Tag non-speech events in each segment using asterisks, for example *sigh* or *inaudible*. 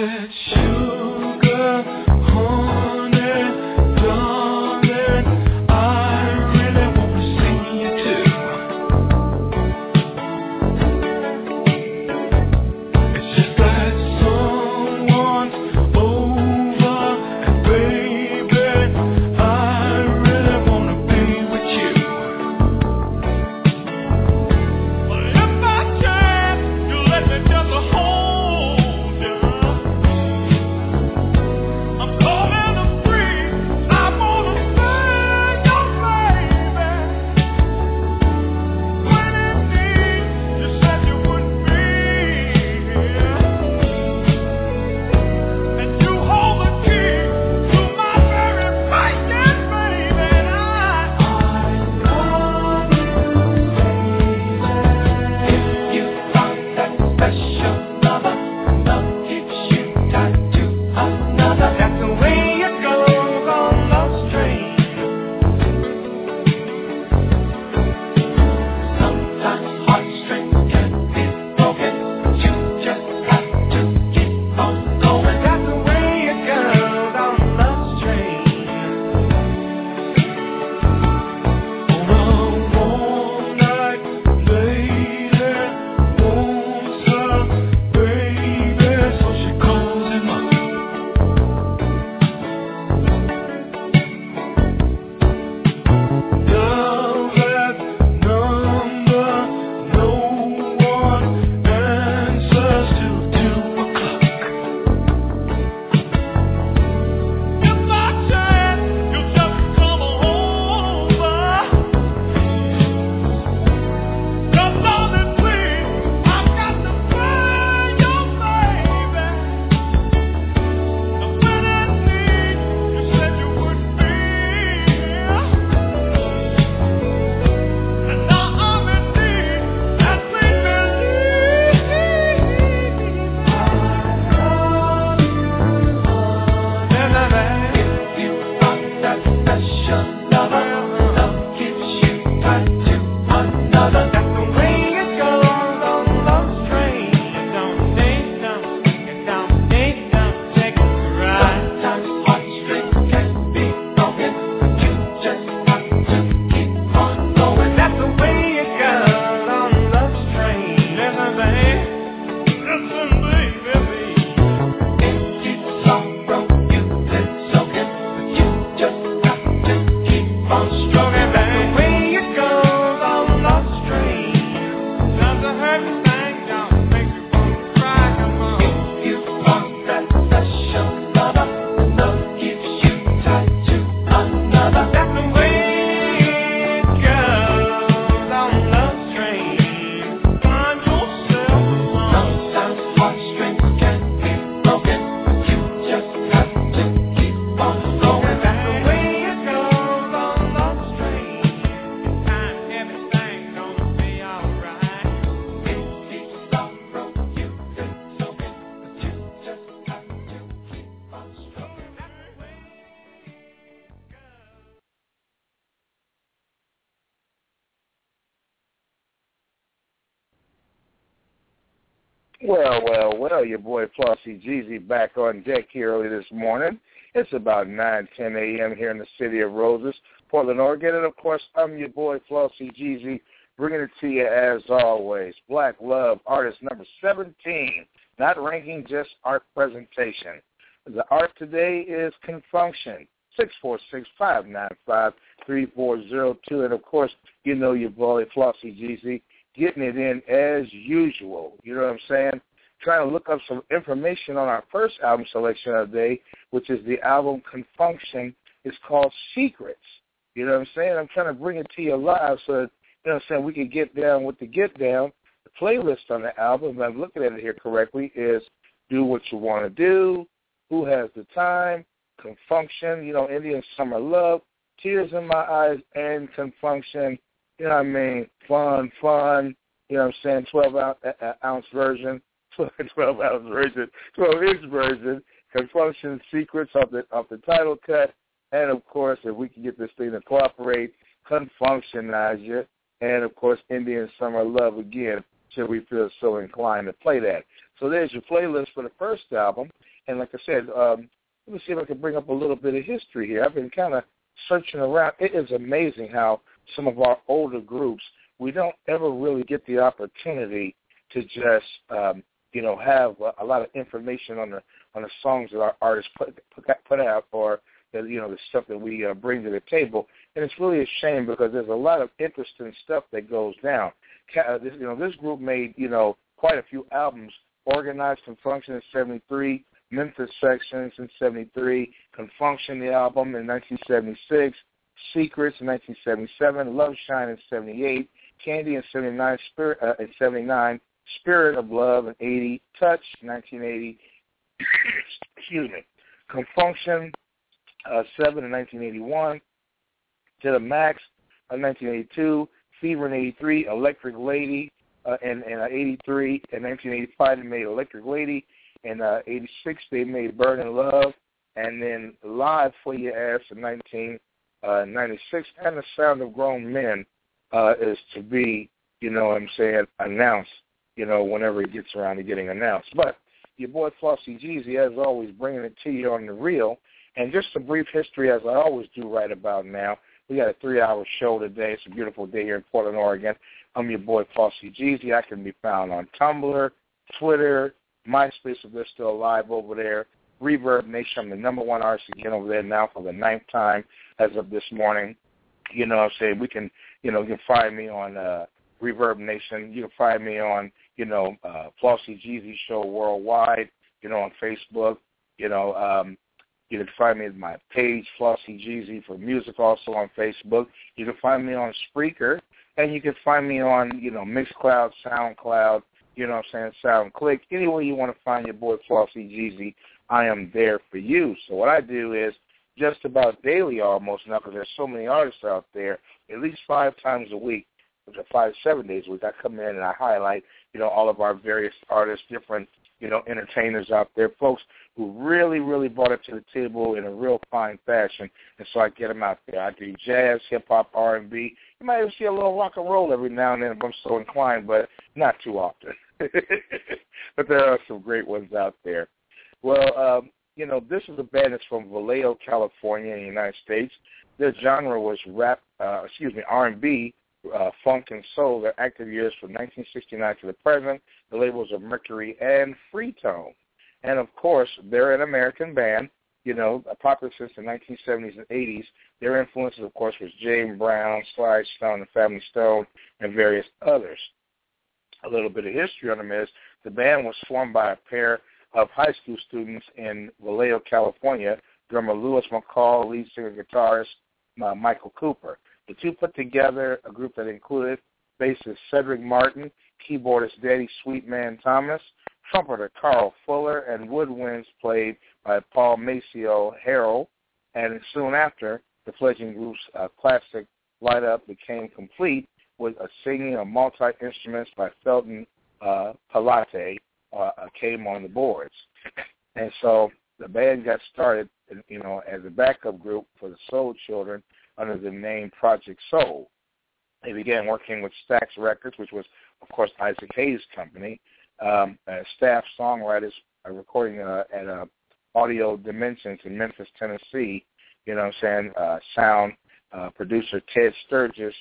said, morning. It's about 9, 10 a.m. here in the city of Roses, Portland, Oregon. And, of course, I'm your boy Flossy Jeezy, bringing it to you as always. Black Love, artist number 17, not ranking, just art presentation. The art today is Con Funk Shun, 646-595-3402. And, of course, you know your boy Flossy Jeezy getting it in as usual. You know what I'm saying? Trying to look up some information on our first album selection of the day, which is the album Con Funk Shun. It's called Secrets. You know what I'm saying? I'm trying to bring it to you live so that, you know what I'm saying, we can get down with the get down. The playlist on the album, if I'm looking at it here correctly, is Do What You Want to Do, Who Has the Time, Con Funk Shun, you know, Indian Summer Love, Tears in My Eyes, and Con Funk Shun you know what I mean, fun, fun, you know what I'm saying, 12 ounce, uh, ounce version, 12 ounce version, 12 inch version, Con Funk Shun Secrets of the, of the title cut, and of course, if we can get this thing to cooperate, Confunctionize and of course, Indian Summer Love again, should we feel so inclined to play that. So there's your playlist for the first album, and like I said, um, let me see if I can bring up a little bit of history here. I've been kind of searching around. It is amazing how some of our older groups, we don't ever really get the opportunity to just um, you know have a, a lot of information on the on the songs that our artists put put, put out or the you know the stuff that we uh, bring to the table. And it's really a shame because there's a lot of interesting stuff that goes down. Uh, this, you know, this group made you know quite a few albums. Organized Con Funk Shun in '73, Memphis Sections in '73, Con Funk Shun the album in 1976, Secrets in 1977, Love Shine in 78, Candy in 79, Spirit uh, in 79, Spirit of Love in 80, Touch 1980, *coughs* excuse me, Con Funk Shun uh, 7 in 1981, To the Max in 1982, Fever in 83, Electric Lady uh, in, in uh, 83, in 1985 they made Electric Lady, in uh, 86 they made Burning Love, and then Live for Your Ass in 19 uh, 96, and the sound of grown men uh, is to be, you know what I'm saying, announced, you know, whenever it gets around to getting announced. But your boy Flossy Jeezy, as always, bringing it to you on the real. And just a brief history, as I always do right about now. We got a three-hour show today. It's a beautiful day here in Portland, Oregon. I'm your boy Flossy Jeezy. I can be found on Tumblr, Twitter, MySpace if they're still alive over there. Reverb Nation. I'm the number one artist again over there now for the ninth time as of this morning. You know what I'm saying? We can, you know, you can find me on uh, Reverb Nation. You can find me on, you know, uh, Flossy Jeezy Show Worldwide, you know, on Facebook. You know, um, you can find me at my page, Flossy Jeezy for music, also on Facebook. You can find me on Spreaker, and you can find me on, you know, Mixcloud, SoundCloud, you know what I'm saying, SoundClick. Anywhere you want to find your boy Flossy Jeezy, I am there for you. So what I do is just about daily almost now because there's so many artists out there, at least five times a week, five, seven days a week, I come in and I highlight, you know, all of our various artists, different, you know, entertainers out there, folks who really, really brought it to the table in a real fine fashion. And so I get them out there. I do jazz, hip-hop, R&B. You might even see a little rock and roll every now and then if I'm so inclined, but not too often. *laughs* but there are some great ones out there. Well, um, you know, this is a band that's from Vallejo, California, in the United States. Their genre was rap, uh, excuse me, R&B, uh, funk and soul. Their active years from 1969 to the present. The labels are Mercury and Fretone. And of course, they're an American band, you know, popular since the 1970s and 80s. Their influences, of course, was James Brown, Sly Stone, and Family Stone, and various others. A little bit of history on them is the band was formed by a pair of high school students in Vallejo, California, drummer Louis McCall, lead singer guitarist uh, Michael Cooper. The two put together a group that included bassist Cedric Martin, keyboardist Danny Sweetman Thomas, trumpeter Carl Fuller, and woodwinds played by Paul Maceo Harrell. And soon after, the fledgling group's uh, classic lineup became complete with a singing of multi-instruments by Felton uh, Pilate, uh, came on the boards. And so the band got started, you know, as a backup group for the Soul Children under the name Project Soul. They began working with Stax Records, which was, of course, Isaac Hayes' company. um, uh, staff songwriters are recording uh, at uh, Audio Dimensions in Memphis, Tennessee. You know what I'm saying? Uh, sound uh, producer Ted Sturgis,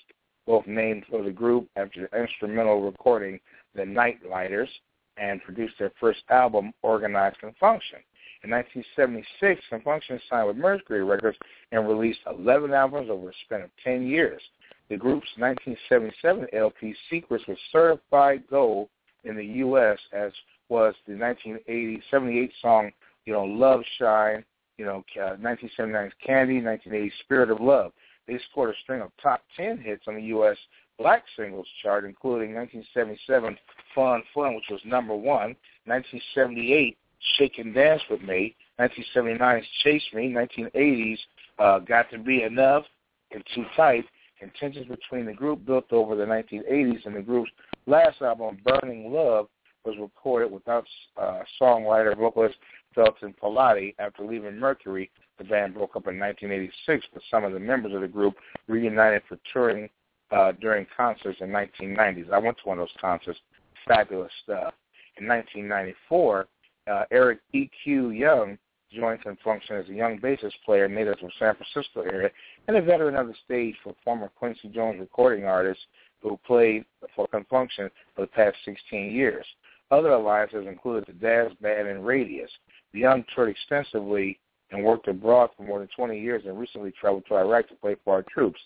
both named for the group after the instrumental recording The Nightlighters, and produced their first album, Organized Funk Shun. In 1976, Con Funk Shun signed with Mercury Records and released 11 albums over a span of 10 years. The group's 1977 LP Secrets was certified gold in the U.S. as was the 1978 song, you know, Love Shine, you know, uh, 1979's Candy, 1980's Spirit of Love. They scored a string of top 10 hits on the U.S. Black Singles chart, including 1977 Fun Fun, which was number one, 1978 Shake and Dance with Me, 1979's Chase Me, 1980's uh, Got to Be Enough, and Too Tight. And tensions between the group built over the 1980s, and the group's last album, Burning Love, was recorded without uh, songwriter vocalist Felton Pilate after leaving Mercury. The band broke up in 1986, but some of the members of the group reunited for touring uh, during concerts in 1990s. I went to one of those concerts. Fabulous stuff. In 1994, uh, Eric E.Q. Young joined Con Funk as a young bassist player native from San Francisco area and a veteran of the stage for former Quincy Jones recording artist who played for Con Funk Shun for the past 16 years. Other alliances included the Dazz Band and Radius. The Young toured extensively and worked abroad for more than 20 years and recently traveled to Iraq to play for our troops.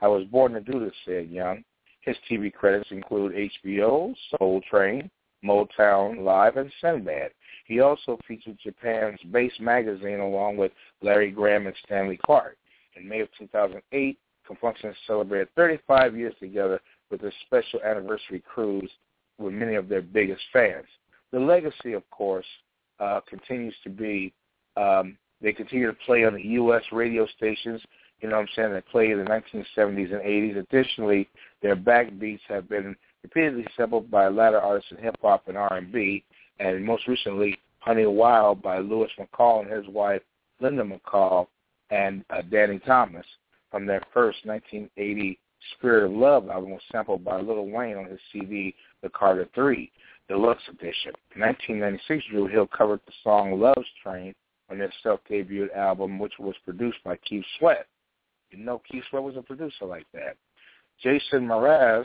I was born to do this, said Young. His TV credits include HBO, Soul Train, Motown Live, and Sinbad. He also featured Japan's Bass magazine along with Larry Graham and Stanley Clarke. In May of 2008, Con celebrated 35 years together with a special anniversary cruise with many of their biggest fans. The legacy, of course, uh, continues to be um, they continue to play on the U.S. radio stations. You know what I'm saying? They play in the 1970s and 80s. Additionally, their backbeats have been repeatedly sampled by latter artists in hip hop and R&B, and most recently, Honey Wild by Louis McCall and his wife Linda McCall and uh, Danny Thomas from their first 1980 Spirit of Love album was sampled by Lil Wayne on his CD The Carter 3 Deluxe Edition. In 1996, Dru Hill covered the song Love's Train on their self-debuted album, which was produced by Keith Sweat. You know Keith Sweat was a producer like that. Jason Mraz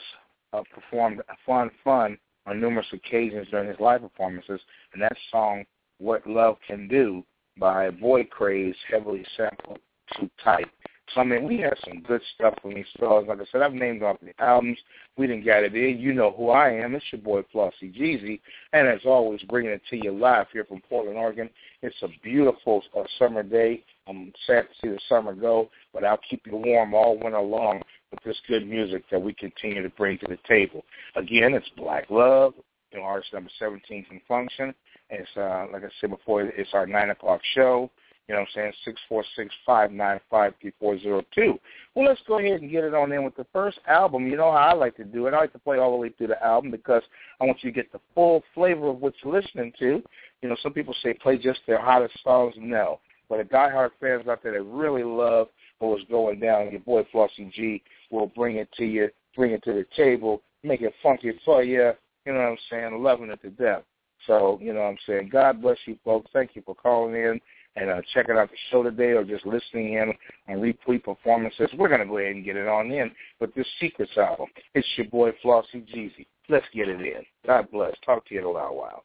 uh, performed Fun Fun on numerous occasions during his live performances, and that song, What Love Can Do, by Boy Craze, heavily sampled to type. So, I mean, we had some good stuff from these fellas. Like I said, I've named off the albums. We didn't get it in. You know who I am. It's your boy Flossy Jeezy. And as always, bringing it to you live here from Portland, Oregon. It's a beautiful uh, summer day. I'm sad to see the summer go, but I'll keep you warm all winter long with this good music that we continue to bring to the table. Again, it's Black Love, you know, artist number 17 Con Funk Shun. It's, uh, like I said before, it's our 9 o'clock show. You know what I'm saying? Six four six five nine five three four zero two. Well, let's go ahead and get it on in with the first album. You know how I like to do it. I like to play all the way through the album because I want you to get the full flavor of what you're listening to. You know, some people say play just their hottest songs. No. But the diehard fans out there that really love what was going down, your boy Flossie G will bring it to you, bring it to the table, make it funky for you. You know what I'm saying? Loving it to death. So, you know what I'm saying? God bless you folks. Thank you for calling in and uh, checking out the show today or just listening in on replay performances. We're going to go ahead and get it on in with this Secrets album. It's your boy Flossy Jeezy. Let's get it in. God bless. Talk to you in a little while.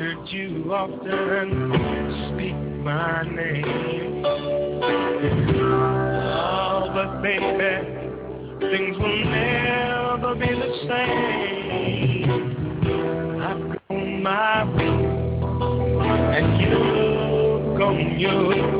heard you often speak my name. Oh, but baby, things will never be the same. I've grown my way, and you've gone yours.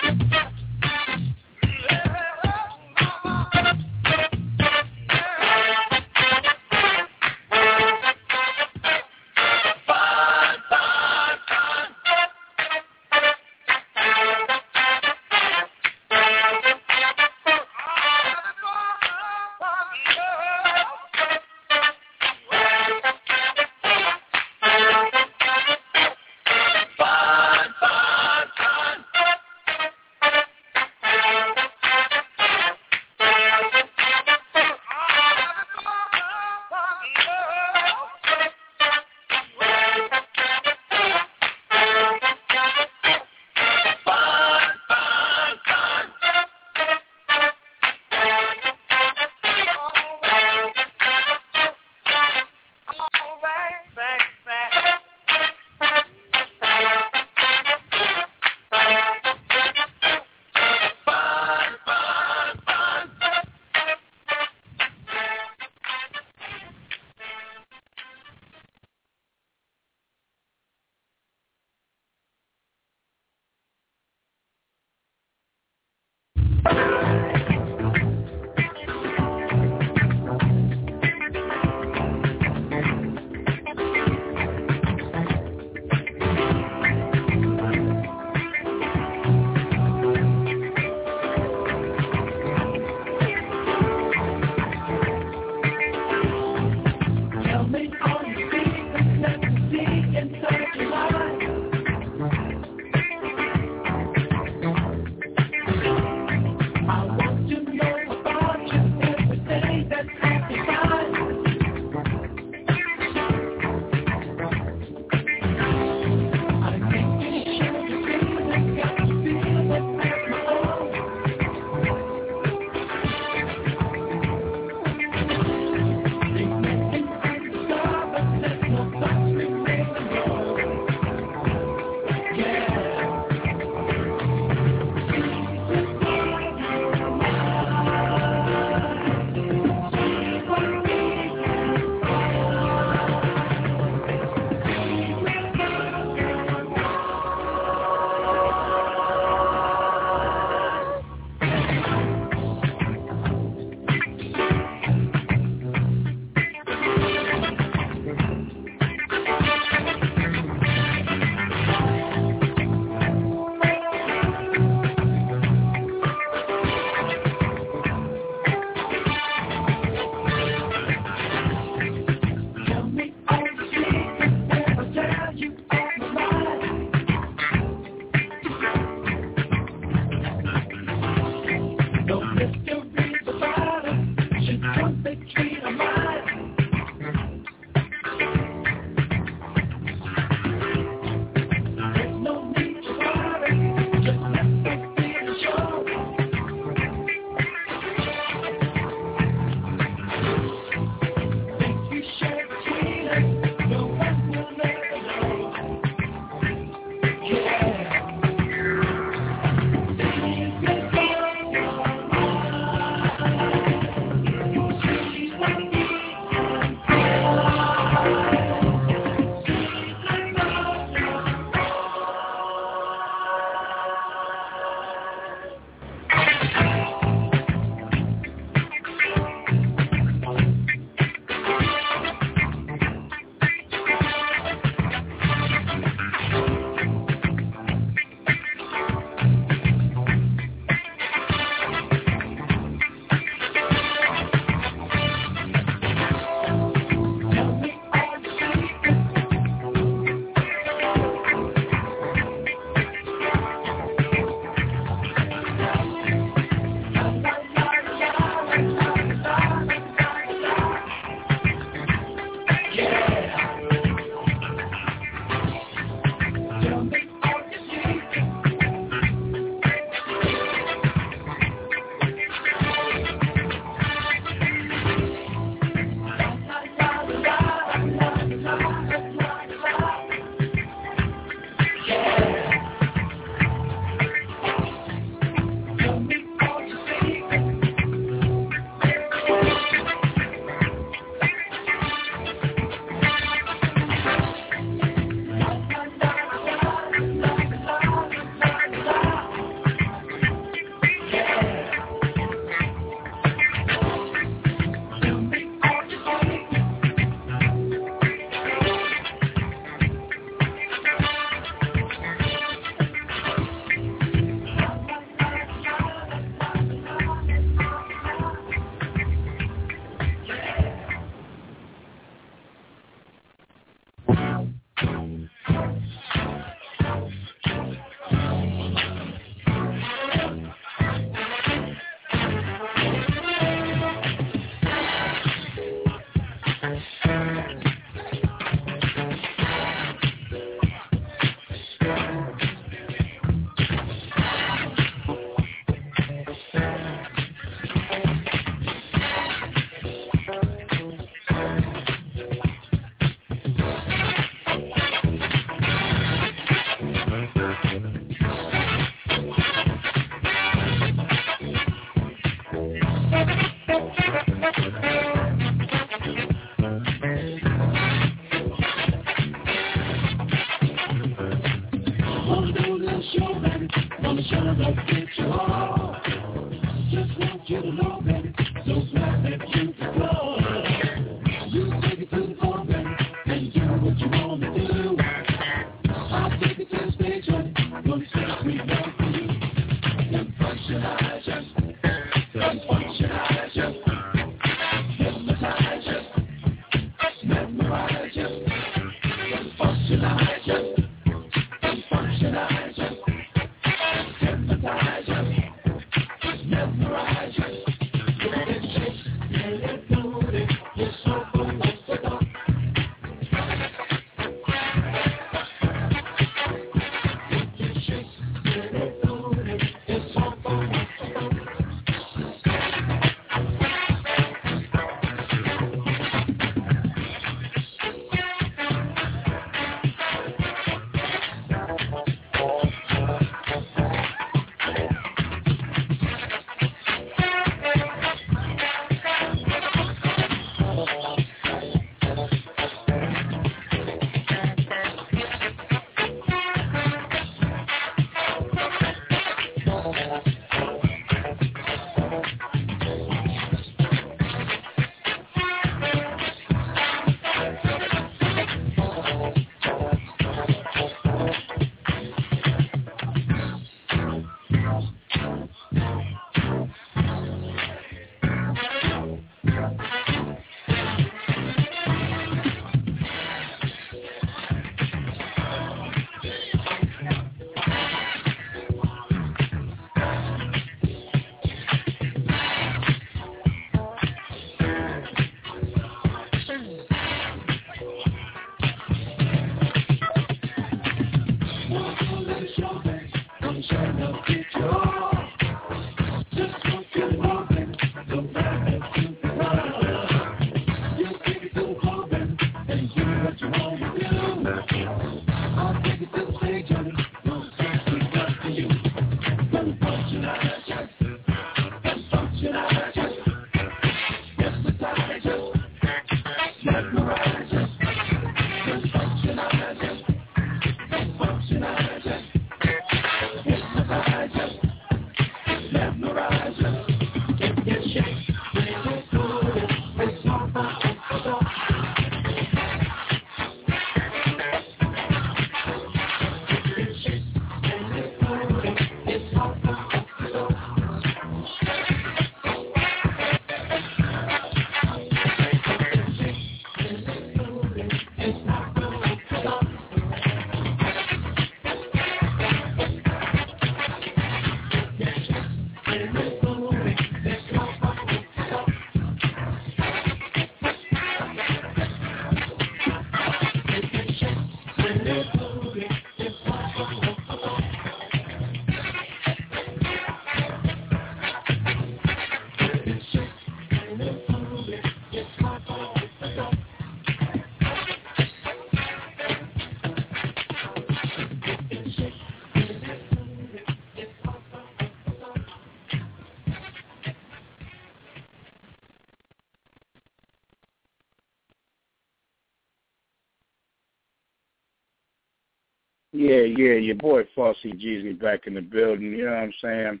Yeah, yeah, your boy Flossy Jeezy back in the building, you know what I'm saying?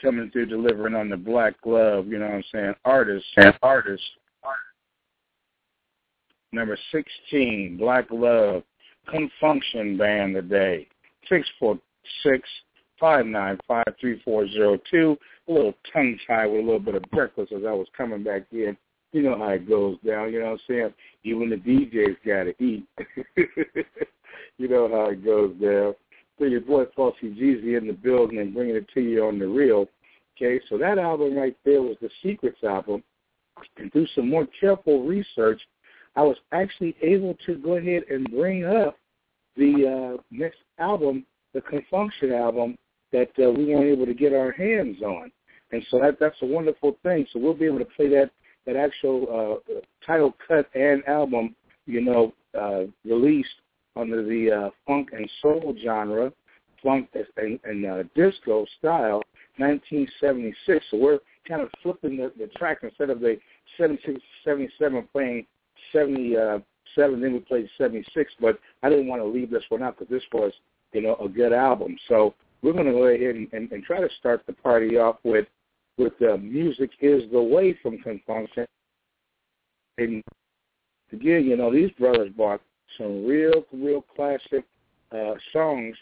Coming through delivering on the Black Love, you know what I'm saying? Artist, artist. Number 16, Black Love, Con Funk Shun Band today. 646-595-3402. A little tongue-tied with a little bit of breakfast as I was coming back in. You know how it goes down, you know what I'm saying? Even the DJs got to eat. *laughs* you know how it goes there. So your boy Flossy Jeezy in the building and bringing it to you on the real. Okay, so that album right there was the Secrets album. And through some more careful research, I was actually able to go ahead and bring up the uh, next album, the Con Funk Shun album, that uh, we weren't able to get our hands on. And so that that's a wonderful thing. So we'll be able to play that that actual uh, title cut and album, you know, uh, released under the uh, funk and soul genre, funk and, and uh, disco style, 1976. So we're kind of flipping the, the track instead of the 76, 77 playing 77, then we played 76. But I didn't want to leave this one out because this was, you know, a good album. So we're going to go ahead and, and, and try to start the party off with with uh, music is the way from Con Funk Shun. And again, you know, these brothers brought some real, real classic uh, songs,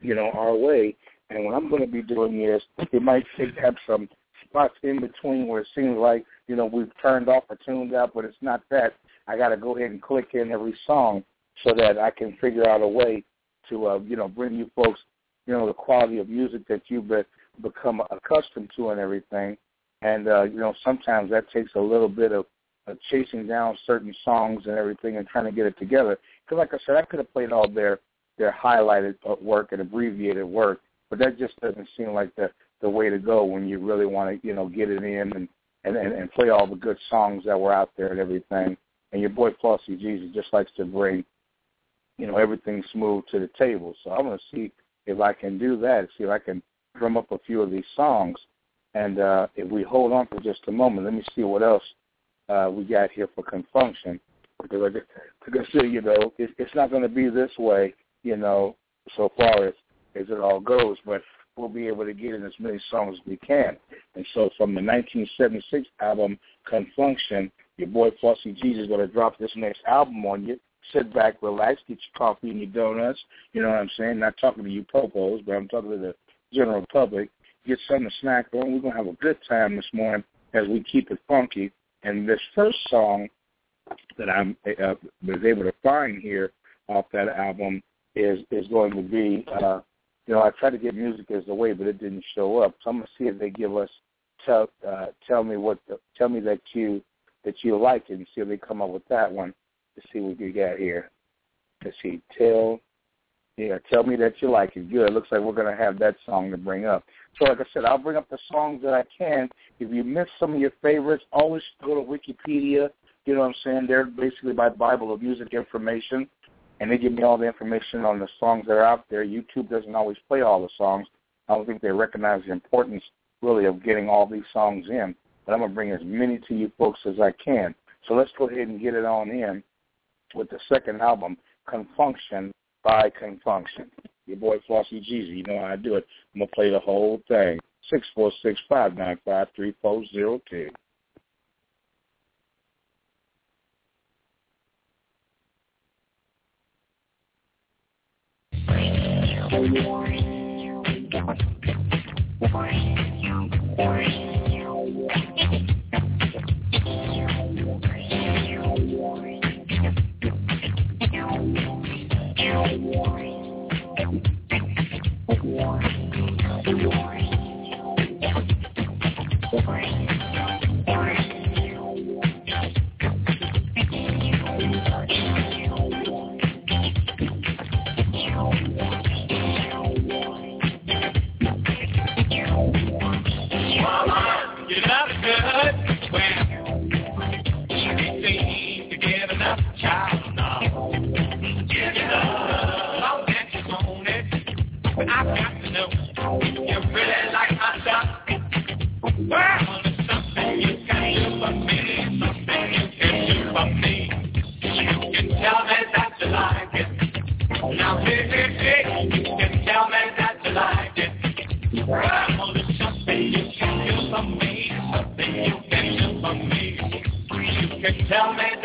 you know, our way. And what I'm going to be doing is it might take have some spots in between where it seems like you know we've turned off or tuned out, but it's not that. I got to go ahead and click in every song so that I can figure out a way to uh, you know bring you folks you know the quality of music that you've be, become accustomed to and everything. And uh, you know sometimes that takes a little bit of uh, chasing down certain songs and everything and trying to get it together. Because like I said, I could have played all their their highlighted uh, work and abbreviated work, but that just doesn't seem like the the way to go when you really want to you know get it in and and and, and play all the good songs that were out there and everything. And your boy Flossy Jeezy just likes to bring you know everything smooth to the table. So I'm gonna see if I can do that. See if I can drum up a few of these songs. And uh, if we hold on for just a moment, let me see what else uh, we got here for Con Funk Shun. Because like, like I said, you know, it, it's not going to be this way, you know, so far as as it all goes. But we'll be able to get in as many songs as we can. And so from the 1976 album Con Funk Shun, your boy Flossy Jeezy is going to drop this next album on you. Sit back, relax, get your coffee and your donuts. You know what I'm saying? Not talking to you popos, but I'm talking to the general public. Get something to snack on. We're going to have a good time this morning as we keep it funky. And this first song that I'm uh, was able to find here off that album is is going to be uh, you know, I tried to get music as the way, but it didn't show up. So I'm gonna see if they give us tell uh, tell me what the, tell me that you that you like it and see if they come up with that one to see what you got here. Let's see, tell yeah, tell me that you like it. Good. Looks like we're gonna have that song to bring up. So like I said, I'll bring up the songs that I can. If you miss some of your favorites, always go to Wikipedia. You know what I'm saying? They're basically my Bible of music information and they give me all the information on the songs that are out there. YouTube doesn't always play all the songs. I don't think they recognize the importance really of getting all these songs in. But I'm gonna bring as many to you folks as I can. So let's go ahead and get it on in with the second album, Con Funk Shun by Con Funk Shun. Your boy Flossy Jeezy, you know how I do it. I'm gonna play the whole thing. Six four six five nine five three four zero two. You Boring. Boring. Can you tell me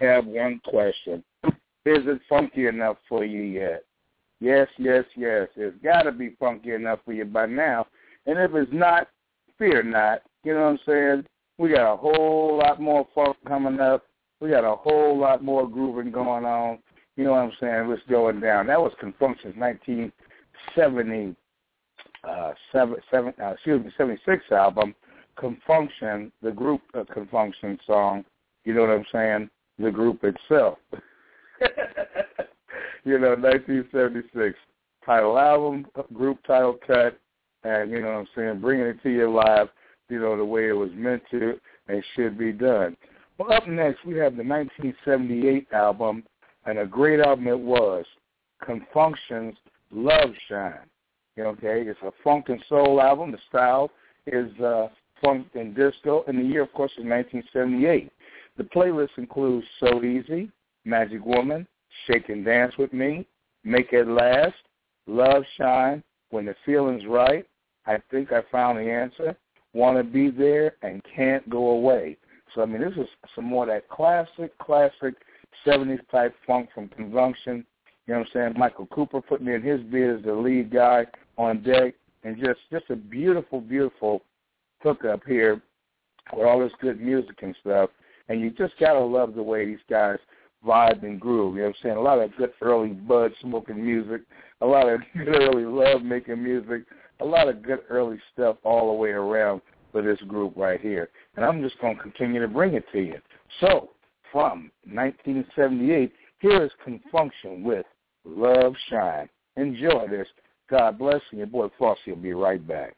have one question. Is it funky enough for you yet? Yes, yes, yes. It's got to be funky enough for you by now. And if it's not, fear not. You know what I'm saying? We got a whole lot more funk coming up. We got a whole lot more grooving going on. You know what I'm saying? It's going down. That was Con Funk Shun's 1970, uh, seven, seven, uh, excuse me, 76 album, Con Funk Shun, the group uh, Con Funk Shun song. You know what I'm saying? The group itself. *laughs* you know, 1976 title album, group title cut, and you know what I'm saying, bringing it to you live, you know, the way it was meant to and should be done. Well, up next we have the 1978 album, and a great album it was, Con Funk Shun's Love Shine. You know, okay, it's a funk and soul album. The style is uh, funk and disco, and the year, of course, is 1978. The playlist includes So Easy, Magic Woman, Shake and Dance with Me, Make It Last, Love Shine, When the Feeling's Right, I Think I Found the Answer, Want to Be There, and Can't Go Away. So, I mean, this is some more of that classic, classic 70s type funk from Con Funk Shun. You know what I'm saying? Michael Cooper putting in his bid as the lead guy on deck, and just just a beautiful, beautiful hookup here with all this good music and stuff. And you just gotta love the way these guys vibe and groove. You know what I'm saying? A lot of good early bud smoking music, a lot of *laughs* good early love making music, a lot of good early stuff all the way around for this group right here. And I'm just gonna continue to bring it to you. So, from 1978, here is Con Funk Shun with Love Shine. Enjoy this. God bless you. Your boy Flossy will be right back.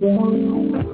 I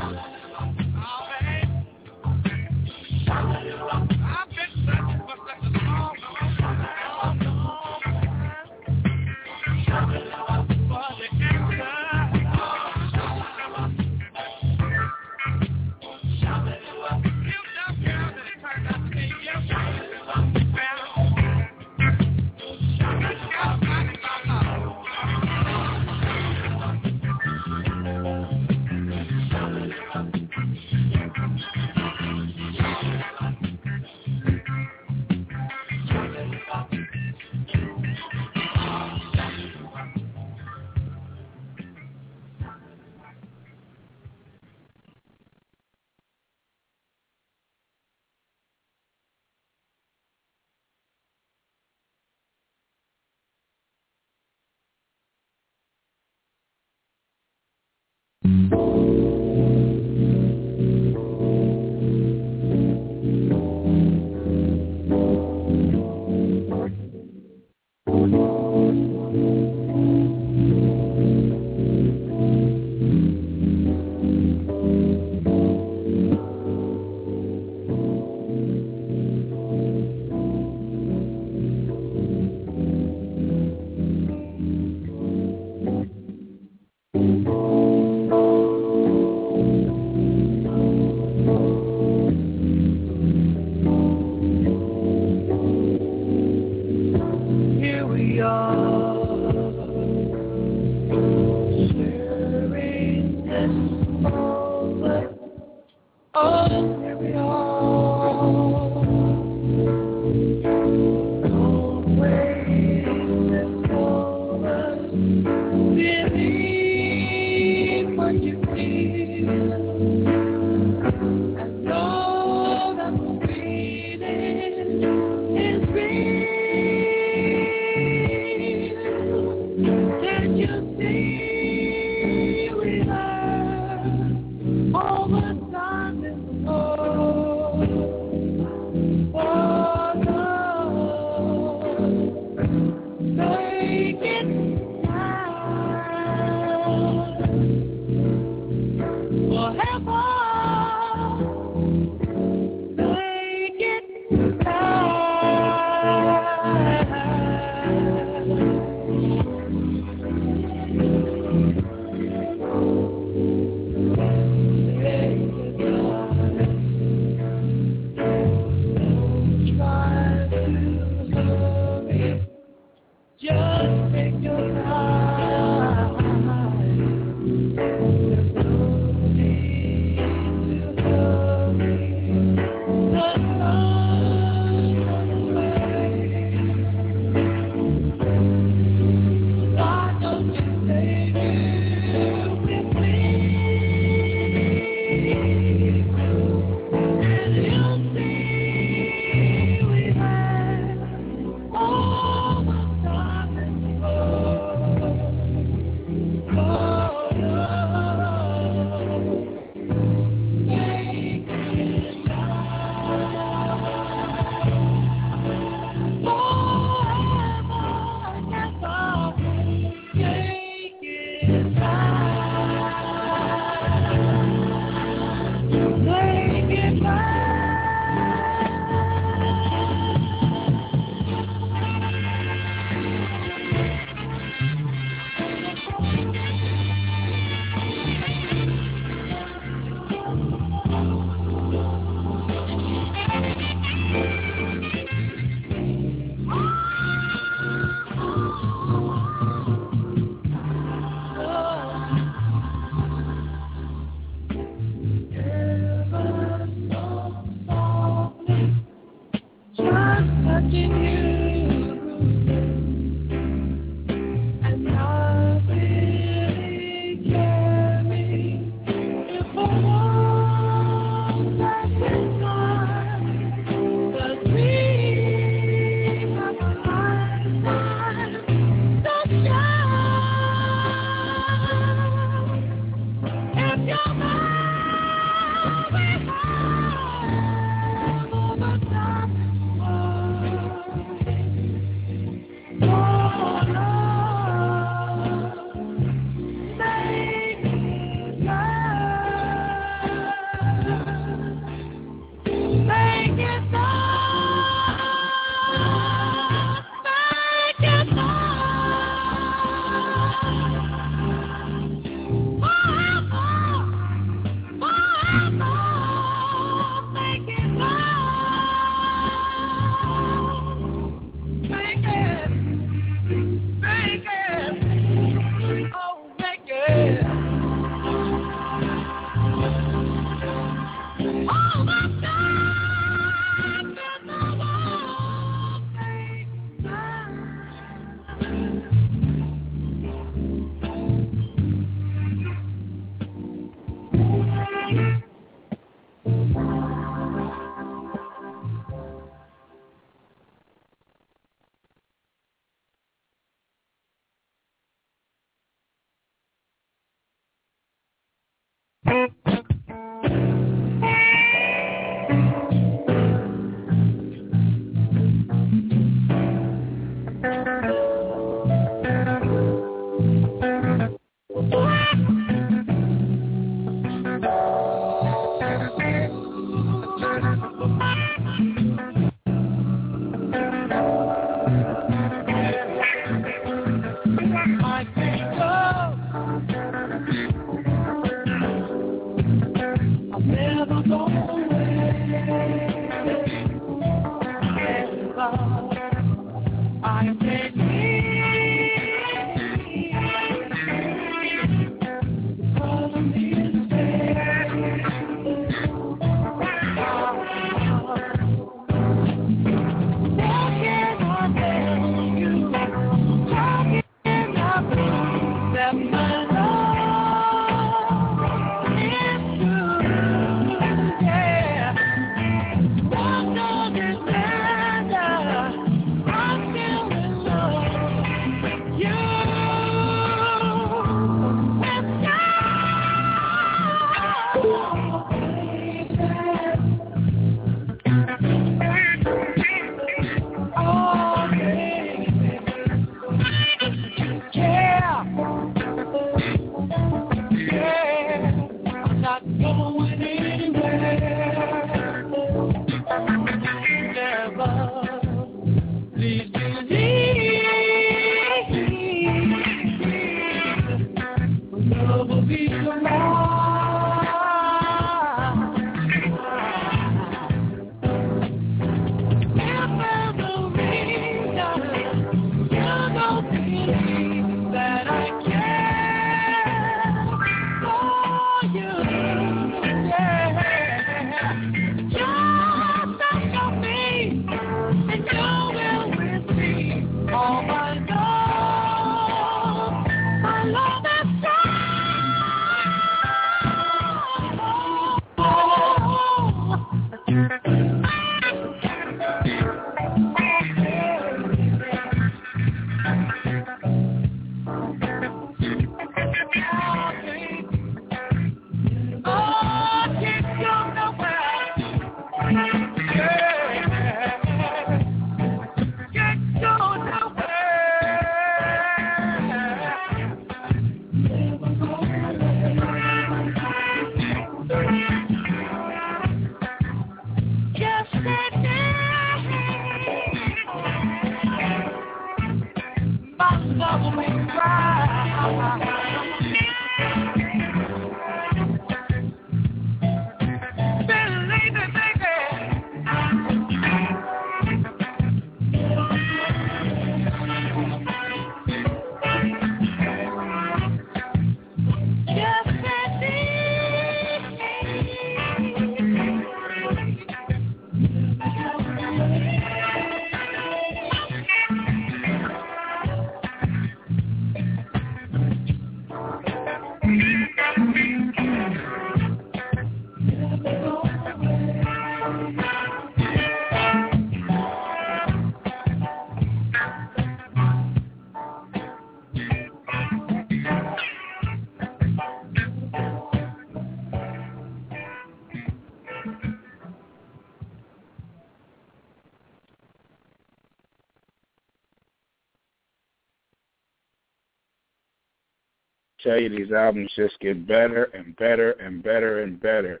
tell you these albums just get better and better and better and better.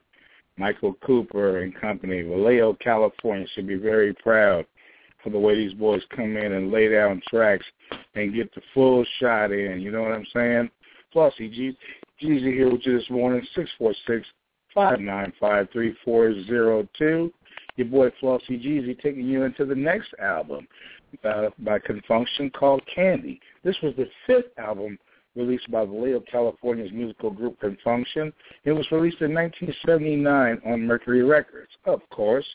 Michael Cooper and company, Vallejo, California should be very proud for the way these boys come in and lay down tracks and get the full shot in. You know what I'm saying? G- Jeezy here with you this morning, six four six five nine five three four zero two. Your boy Flossy Jeezy taking you into the next album uh, by Con Funk Shun called Candy. This was the fifth album released by the Vallejo, California's musical group Con Funk Shun. It was released in 1979 on Mercury Records. Of course,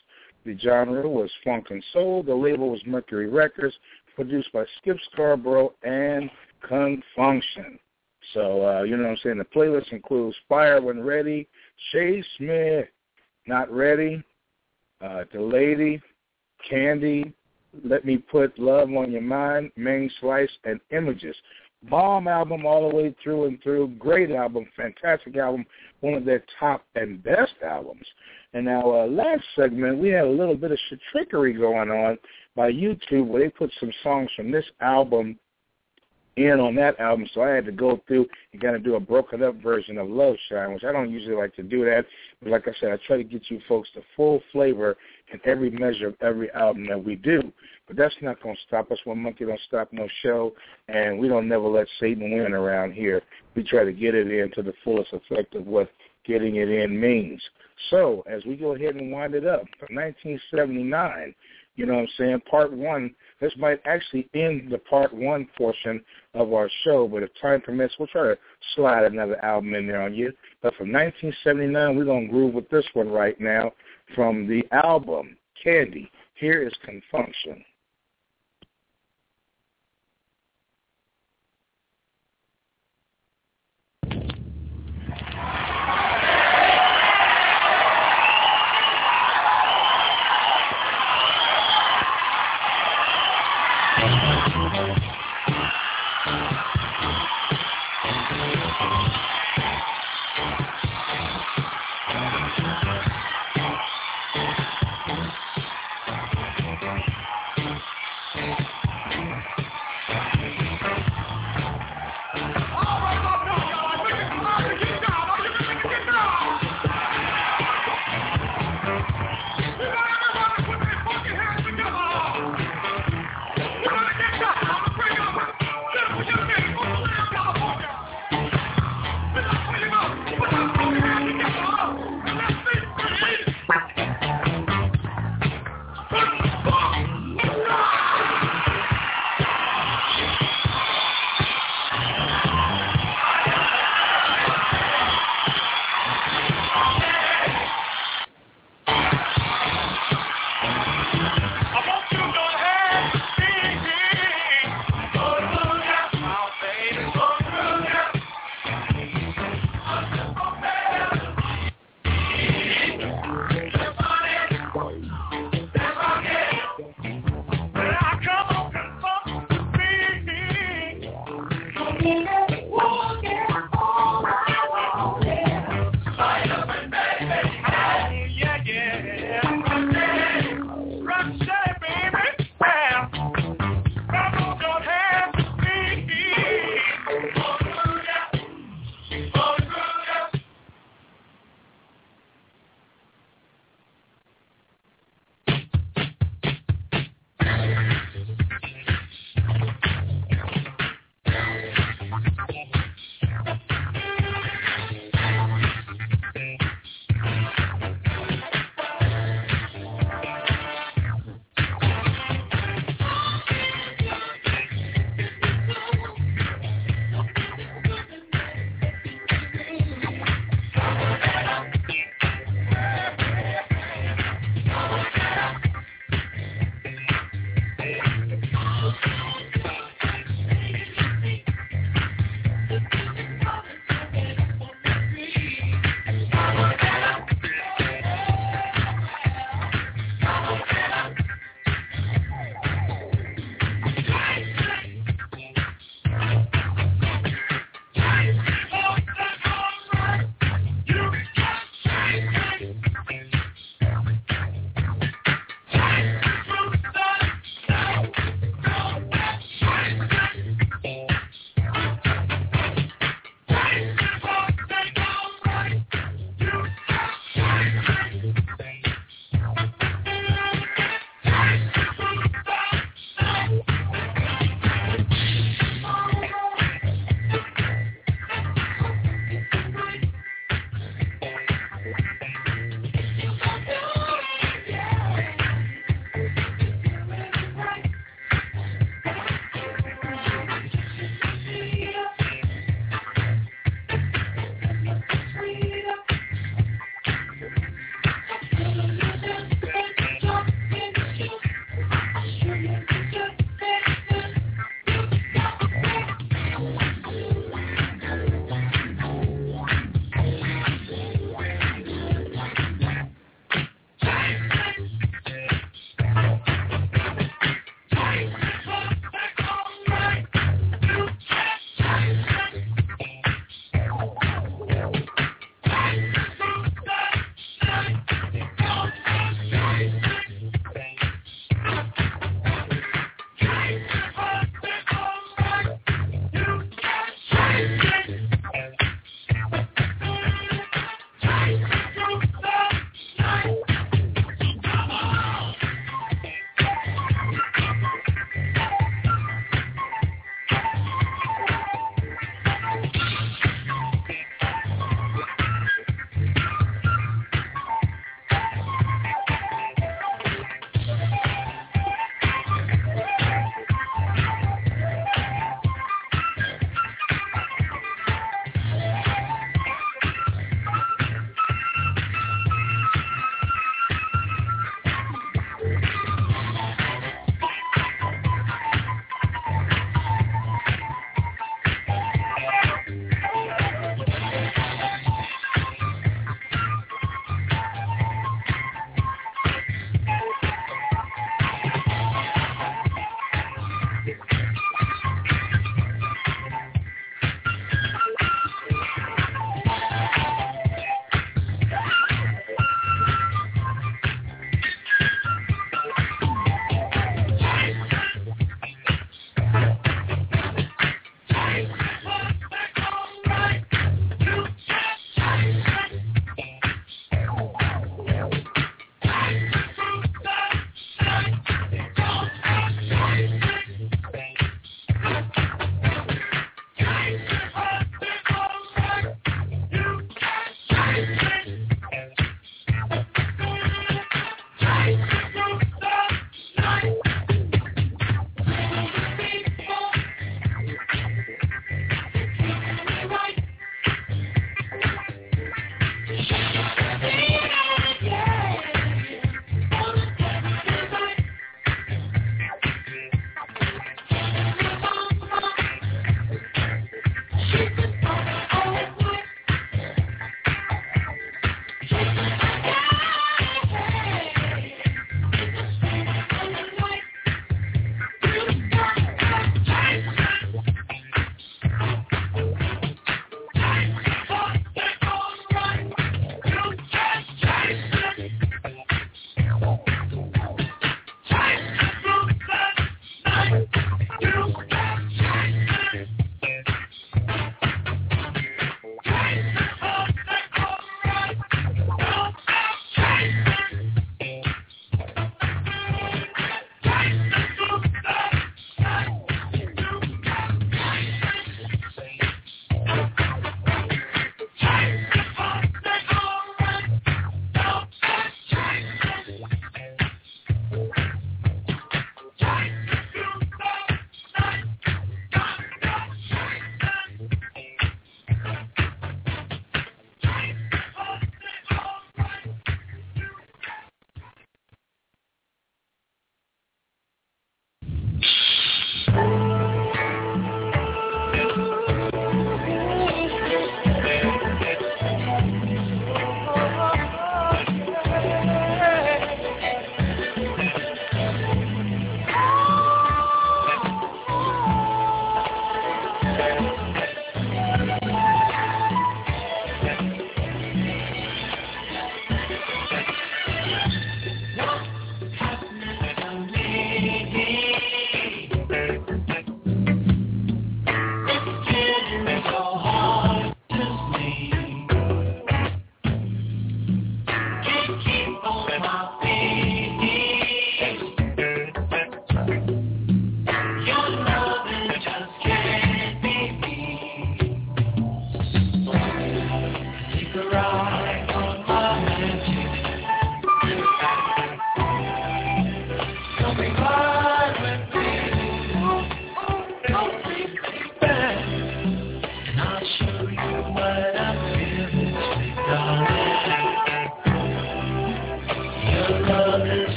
the genre was funk and soul. The label was Mercury Records, produced by Skip Scarborough and Con Funk Shun. So, uh, you know what I'm saying? The playlist includes Fire When Ready, Chase Smith, Not Ready, uh, The Lady, Candy, Let Me Put Love on Your Mind, Main Slice, and Images. Bomb album all the way through and through. Great album, fantastic album, one of their top and best albums. And now, uh, last segment, we had a little bit of trickery going on by YouTube where they put some songs from this album in on that album, so I had to go through and kind of do a broken up version of Love Shine, which I don't usually like to do that. But like I said, I try to get you folks the full flavor and every measure of every album that we do. But that's not going to stop us. One monkey don't stop no show, and we don't never let Satan win around here. We try to get it in to the fullest effect of what getting it in means. So as we go ahead and wind it up, 1979, you know what I'm saying, part one, this might actually end the part one portion of our show, but if time permits, we'll try to slide another album in there on you. But from 1979, we're going to groove with this one right now from the album Candy. Here is Con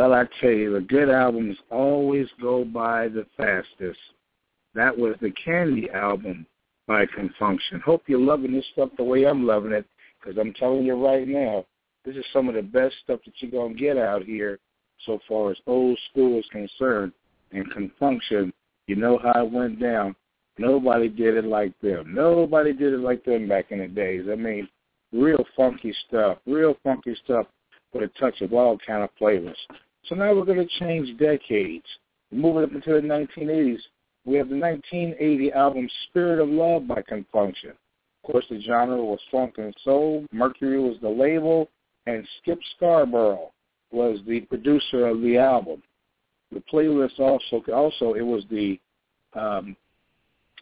Well, I tell you, the good albums always go by the fastest. That was the Candy album by Con Funk Shun. Hope you're loving this stuff the way I'm loving it, because I'm telling you right now, this is some of the best stuff that you're going to get out here so far as old school is concerned. And Con Funk Shun, you know how it went down. Nobody did it like them. Nobody did it like them back in the days. I mean, real funky stuff, real funky stuff with a touch of all kind of flavors. So now we're going to change decades. Moving up into the 1980s, we have the 1980 album Spirit of Love by Con Funk Shun. Of course, the genre was funk and soul. Mercury was the label, and Skip Scarborough was the producer of the album. The playlist also, also it was the, um,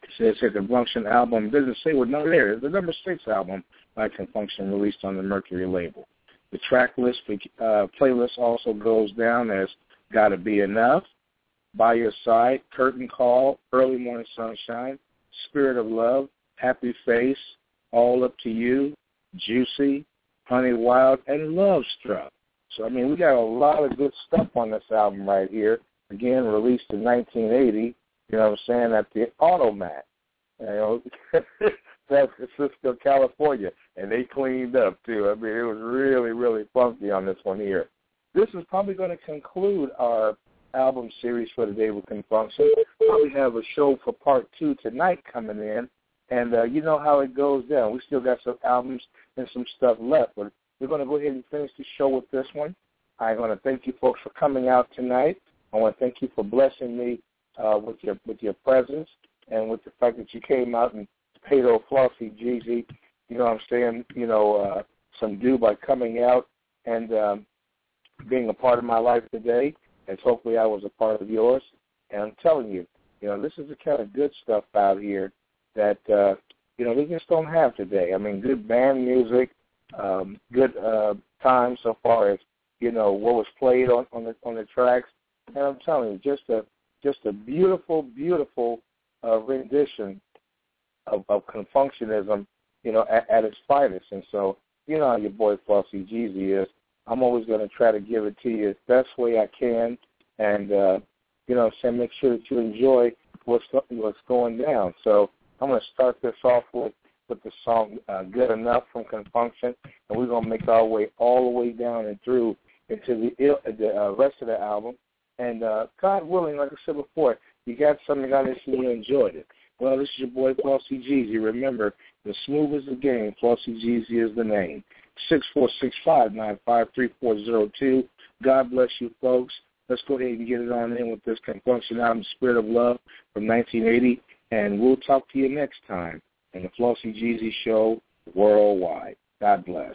it says here, Con Funk Shun album. It doesn't say what number there. The number six album by Con Funk Shun released on the Mercury label. The track list uh, playlist also goes down as Gotta Be Enough, By Your Side, Curtain Call, Early Morning Sunshine, Spirit of Love, Happy Face, All Up to You, Juicy, Honey Wild, and Love Struck. So, I mean, we got a lot of good stuff on this album right here. Again, released in 1980, you know what I'm saying, at the Automatt. You know, *laughs* San Francisco, California, and they cleaned up too. I mean, it was really, really funky on this one here. This is probably going to conclude our album series for today with Con Funk Shun. Probably have a show for part two tonight coming in, and uh, you know how it goes down. We still got some albums and some stuff left, but we're going to go ahead and finish the show with this one. I want to thank you folks for coming out tonight. I want to thank you for blessing me uh, with your with your presence and with the fact that you came out and paid old Flossy Jeezy, you know what I'm saying, you know, uh, some due by coming out and um, being a part of my life today, as hopefully I was a part of yours. And I'm telling you, you know, this is the kind of good stuff out here that, uh, you know, they just don't have today. I mean, good band music, um, good uh, time so far as, you know, what was played on, on the on the tracks. And I'm telling you, just a just a beautiful, beautiful uh, rendition of, of confunctionism, you know, at, at its finest. And so, you know how your boy Flossy Jeezy is. I'm always going to try to give it to you the best way I can, and uh, you know, so make sure that you enjoy what's what's going down. So I'm going to start this off with with the song uh, "Good Enough" from Con Funk Shun, and we're going to make our way all the way down and through into the the uh, rest of the album. And uh, God willing, like I said before, you got something on this and you enjoyed it. Well, this is your boy Flossy Jeezy. Remember, the smooth is the game. Flossy Jeezy is the name. Six four six five nine five three four zero two. God bless you, folks. Let's go ahead and get it on in with this Con Funk Shun album, Spirit of Love, from 1980, and we'll talk to you next time in the Flossy Jeezy Show worldwide. God bless.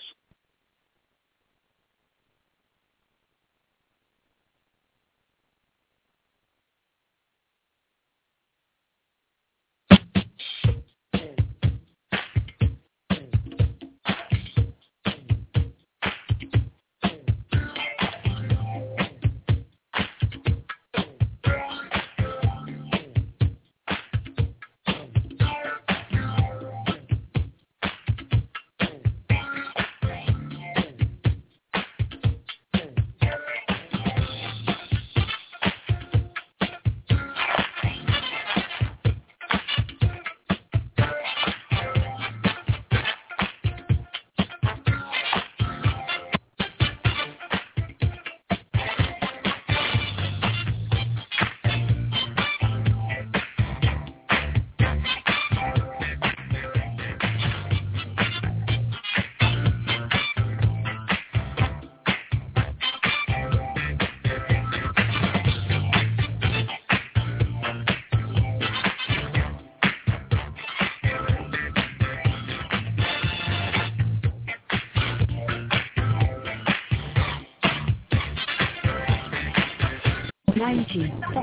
请